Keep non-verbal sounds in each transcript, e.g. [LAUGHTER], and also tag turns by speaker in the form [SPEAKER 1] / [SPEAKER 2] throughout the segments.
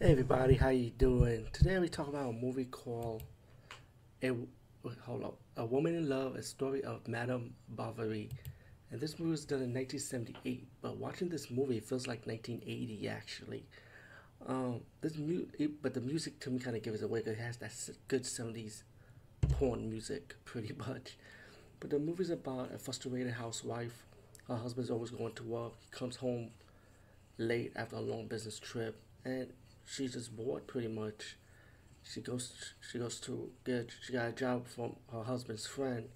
[SPEAKER 1] Hey everybody, how you doing? Today we talk about a movie called a hold up, A Woman in Love: A Story of Madame Bovary. And this movie was done in 1978, but watching this movie it feels like 1980 actually. Um, this mu it, but the music to me kind of gives it away because It has that good 70s porn music, [LAUGHS] pretty much. But the movie's about a frustrated housewife. Her husband's always going to work. He comes home late after a long business trip, and she's just bored pretty much. She goes she goes to get she got a job from her husband's friend,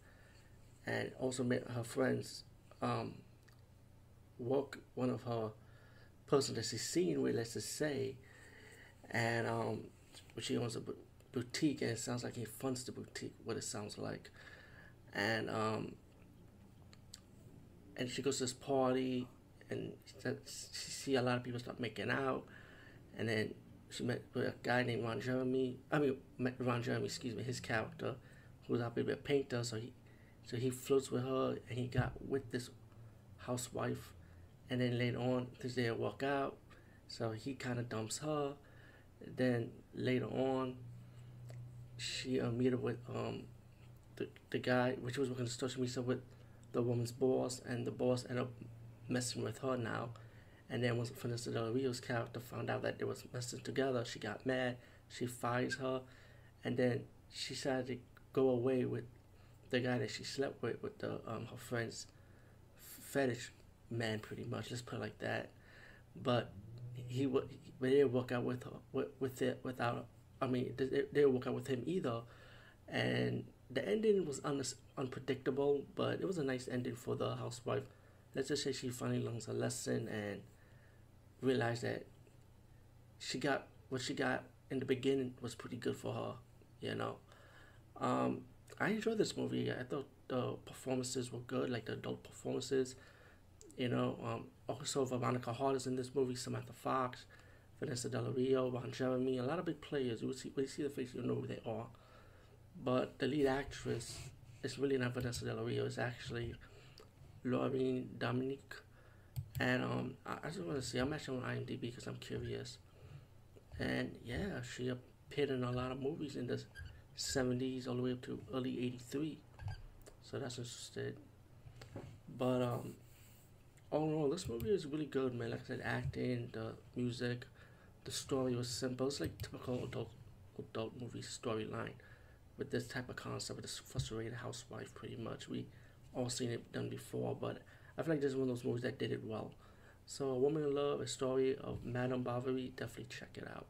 [SPEAKER 1] and also met her friends um, work one of her person that she's seen with, let's just say, and um, she owns a boutique, and it sounds like he funds the boutique. What it sounds like, and um, and she goes to this party, and she see a lot of people start making out, and then she met with a guy named Ron Jeremy. I mean, Ron Jeremy, excuse me, his character, who's a bit of a painter. So he, so he flirts with her, and he got with this housewife, and then later on, this day walk out. So he kind of dumps her. Then later on, she uh, meet up with um the the guy, which was working the store. She up with the woman's boss, and the boss end up messing with her now. And then once Vanessa Del Rio's character found out that they was messing together, she got mad. She fires her, and then she decided to go away with the guy that she slept with, with the um her friend's fetish man, pretty much. Let's put it like that. But he would, they didn't work out with her, with, with it without. I mean, they, they didn't work out with him either, and the ending was un- unpredictable, but it was a nice ending for the housewife. Let's just say she finally learns a lesson and realized that she got what she got in the beginning was pretty good for her, you know. Um, I enjoyed this movie. I thought the performances were good, like the adult performances. You know, um, also Veronica Hart is in this movie, Samantha Fox, Vanessa Del Rio, Ron Jeremy, a lot of big players. You see when you see the face, you know who they are. But the lead actress is really not Vanessa Del Rio. It's actually Lauren Dominique. And um, I, I just want to see. I'm actually on IMDb because I'm curious. And yeah, she appeared in a lot of movies in the 70s all the way up to early 83. So that's interesting. But um, all in all, this movie is really good, man. Like I said, acting, the music, the story was simple. It's like typical adult adult movie storyline with this type of concept with this frustrated housewife. Pretty much, we all seen it done before, but I feel like this is one of those movies that did it well. So, A Woman in Love, a story of Madame Bovary. Definitely check it out.